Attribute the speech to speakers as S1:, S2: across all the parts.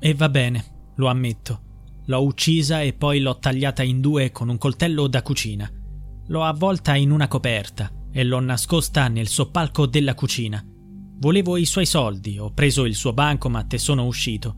S1: E va bene, lo ammetto. L'ho uccisa e poi l'ho tagliata in due con un coltello da cucina. L'ho avvolta in una coperta e l'ho nascosta nel soppalco della cucina. Volevo i suoi soldi, ho preso il suo bancomat e sono uscito.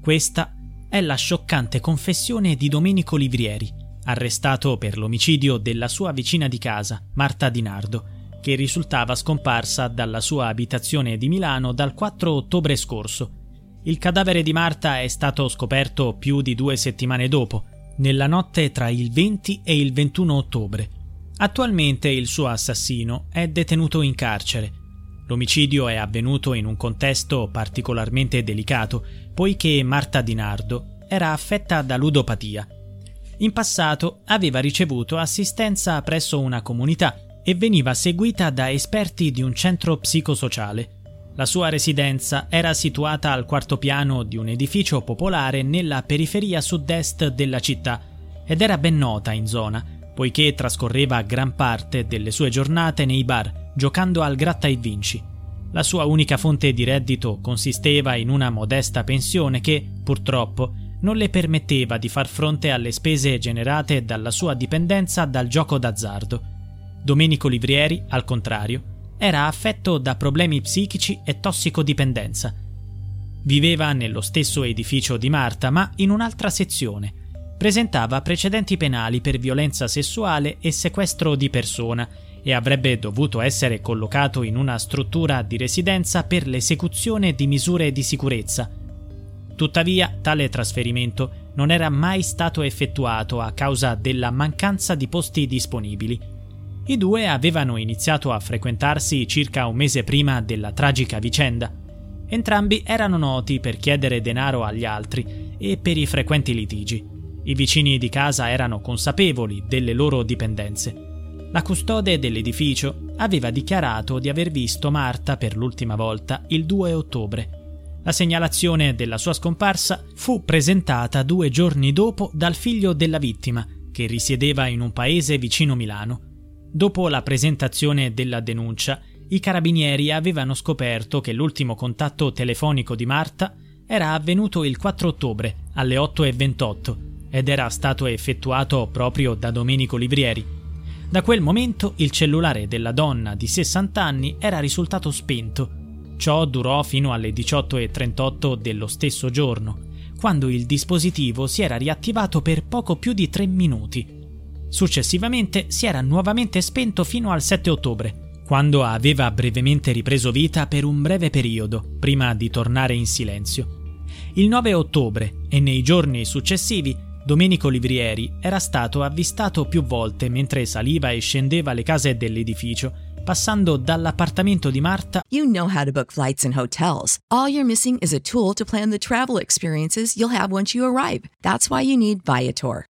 S1: Questa è la scioccante confessione di Domenico Livrieri, arrestato per l'omicidio della sua vicina di casa, Marta Di Nardo, che risultava scomparsa dalla sua abitazione di Milano dal 4 ottobre scorso il cadavere di Marta è stato scoperto più di due settimane dopo, nella notte tra il 20 e il 21 ottobre. Attualmente il suo assassino è detenuto in carcere. L'omicidio è avvenuto in un contesto particolarmente delicato, poiché Marta Di Nardo era affetta da ludopatia. In passato aveva ricevuto assistenza presso una comunità e veniva seguita da esperti di un centro psicosociale. La sua residenza era situata al quarto piano di un edificio popolare nella periferia sud-est della città ed era ben nota in zona, poiché trascorreva gran parte delle sue giornate nei bar, giocando al gratta e vinci. La sua unica fonte di reddito consisteva in una modesta pensione che, purtroppo, non le permetteva di far fronte alle spese generate dalla sua dipendenza dal gioco d'azzardo. Domenico Livrieri, al contrario, era affetto da problemi psichici e tossicodipendenza. Viveva nello stesso edificio di Marta, ma in un'altra sezione. Presentava precedenti penali per violenza sessuale e sequestro di persona e avrebbe dovuto essere collocato in una struttura di residenza per l'esecuzione di misure di sicurezza. Tuttavia, tale trasferimento non era mai stato effettuato a causa della mancanza di posti disponibili i due avevano iniziato a frequentarsi circa un mese prima della tragica vicenda. Entrambi erano noti per chiedere denaro agli altri e per i frequenti litigi. I vicini di casa erano consapevoli delle loro dipendenze. La custode dell'edificio aveva dichiarato di aver visto Marta per l'ultima volta il 2 ottobre. La segnalazione della sua scomparsa fu presentata due giorni dopo dal figlio della vittima, che risiedeva in un paese vicino Milano. Dopo la presentazione della denuncia, i carabinieri avevano scoperto che l'ultimo contatto telefonico di Marta era avvenuto il 4 ottobre alle 8.28 ed era stato effettuato proprio da Domenico Livrieri. Da quel momento il cellulare della donna di 60 anni era risultato spento. Ciò durò fino alle 18.38 dello stesso giorno, quando il dispositivo si era riattivato per poco più di 3 minuti. Successivamente si era nuovamente spento fino al 7 ottobre, quando aveva brevemente ripreso vita per un breve periodo, prima di tornare in silenzio. Il 9 ottobre e nei giorni successivi Domenico Livrieri era stato avvistato più volte mentre saliva e scendeva le case dell'edificio, passando dall'appartamento di Marta.
S2: You know how to book flights and hotels. All you're missing is a tool to plan the travel experiences you'll have once you arrive. That's why you need Viator.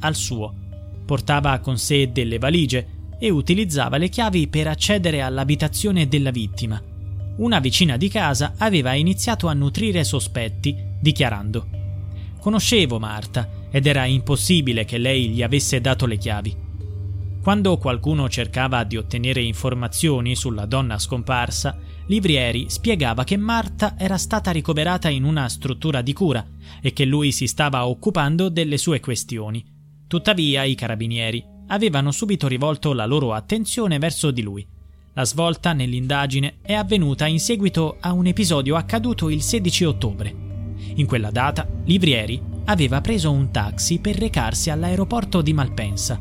S1: Al suo. Portava con sé delle valigie e utilizzava le chiavi per accedere all'abitazione della vittima. Una vicina di casa aveva iniziato a nutrire sospetti, dichiarando Conoscevo Marta ed era impossibile che lei gli avesse dato le chiavi. Quando qualcuno cercava di ottenere informazioni sulla donna scomparsa, Livrieri spiegava che Marta era stata ricoverata in una struttura di cura e che lui si stava occupando delle sue questioni. Tuttavia i carabinieri avevano subito rivolto la loro attenzione verso di lui. La svolta nell'indagine è avvenuta in seguito a un episodio accaduto il 16 ottobre. In quella data, Livrieri aveva preso un taxi per recarsi all'aeroporto di Malpensa.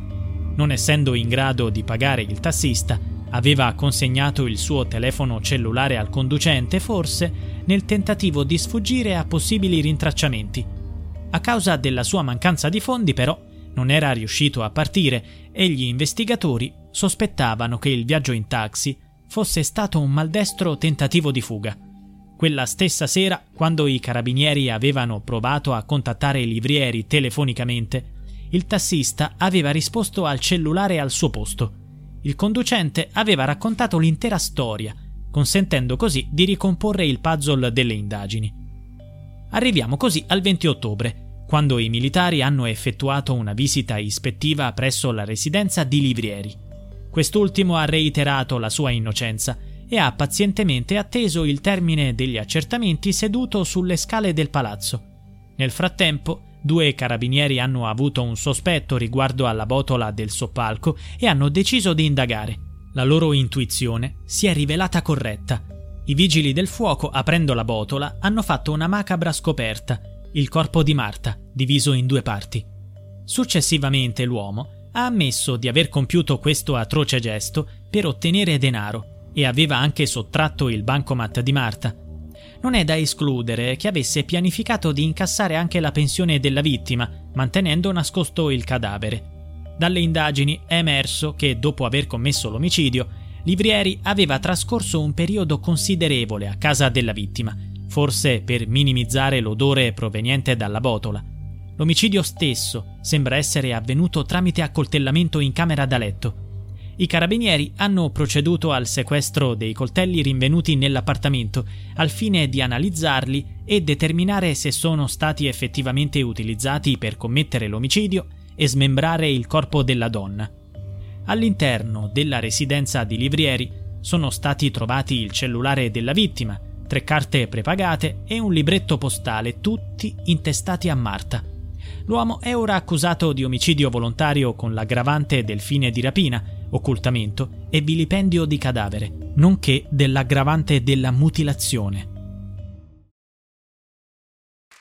S1: Non essendo in grado di pagare il tassista, aveva consegnato il suo telefono cellulare al conducente, forse nel tentativo di sfuggire a possibili rintracciamenti. A causa della sua mancanza di fondi, però, non era riuscito a partire e gli investigatori sospettavano che il viaggio in taxi fosse stato un maldestro tentativo di fuga. Quella stessa sera, quando i carabinieri avevano provato a contattare i livrieri telefonicamente, il tassista aveva risposto al cellulare al suo posto. Il conducente aveva raccontato l'intera storia, consentendo così di ricomporre il puzzle delle indagini. Arriviamo così al 20 ottobre, quando i militari hanno effettuato una visita ispettiva presso la residenza di Livrieri. Quest'ultimo ha reiterato la sua innocenza e ha pazientemente atteso il termine degli accertamenti seduto sulle scale del palazzo. Nel frattempo, due carabinieri hanno avuto un sospetto riguardo alla botola del soppalco e hanno deciso di indagare. La loro intuizione si è rivelata corretta. I vigili del fuoco, aprendo la botola, hanno fatto una macabra scoperta il corpo di Marta, diviso in due parti. Successivamente l'uomo ha ammesso di aver compiuto questo atroce gesto per ottenere denaro e aveva anche sottratto il bancomat di Marta. Non è da escludere che avesse pianificato di incassare anche la pensione della vittima, mantenendo nascosto il cadavere. Dalle indagini è emerso che, dopo aver commesso l'omicidio, Livrieri aveva trascorso un periodo considerevole a casa della vittima, forse per minimizzare l'odore proveniente dalla botola. L'omicidio stesso sembra essere avvenuto tramite accoltellamento in camera da letto. I carabinieri hanno proceduto al sequestro dei coltelli rinvenuti nell'appartamento al fine di analizzarli e determinare se sono stati effettivamente utilizzati per commettere l'omicidio e smembrare il corpo della donna. All'interno della residenza di Livrieri sono stati trovati il cellulare della vittima, tre carte prepagate e un libretto postale, tutti intestati a Marta. L'uomo è ora accusato di omicidio volontario con l'aggravante del fine di rapina, occultamento e vilipendio di cadavere, nonché dell'aggravante della mutilazione.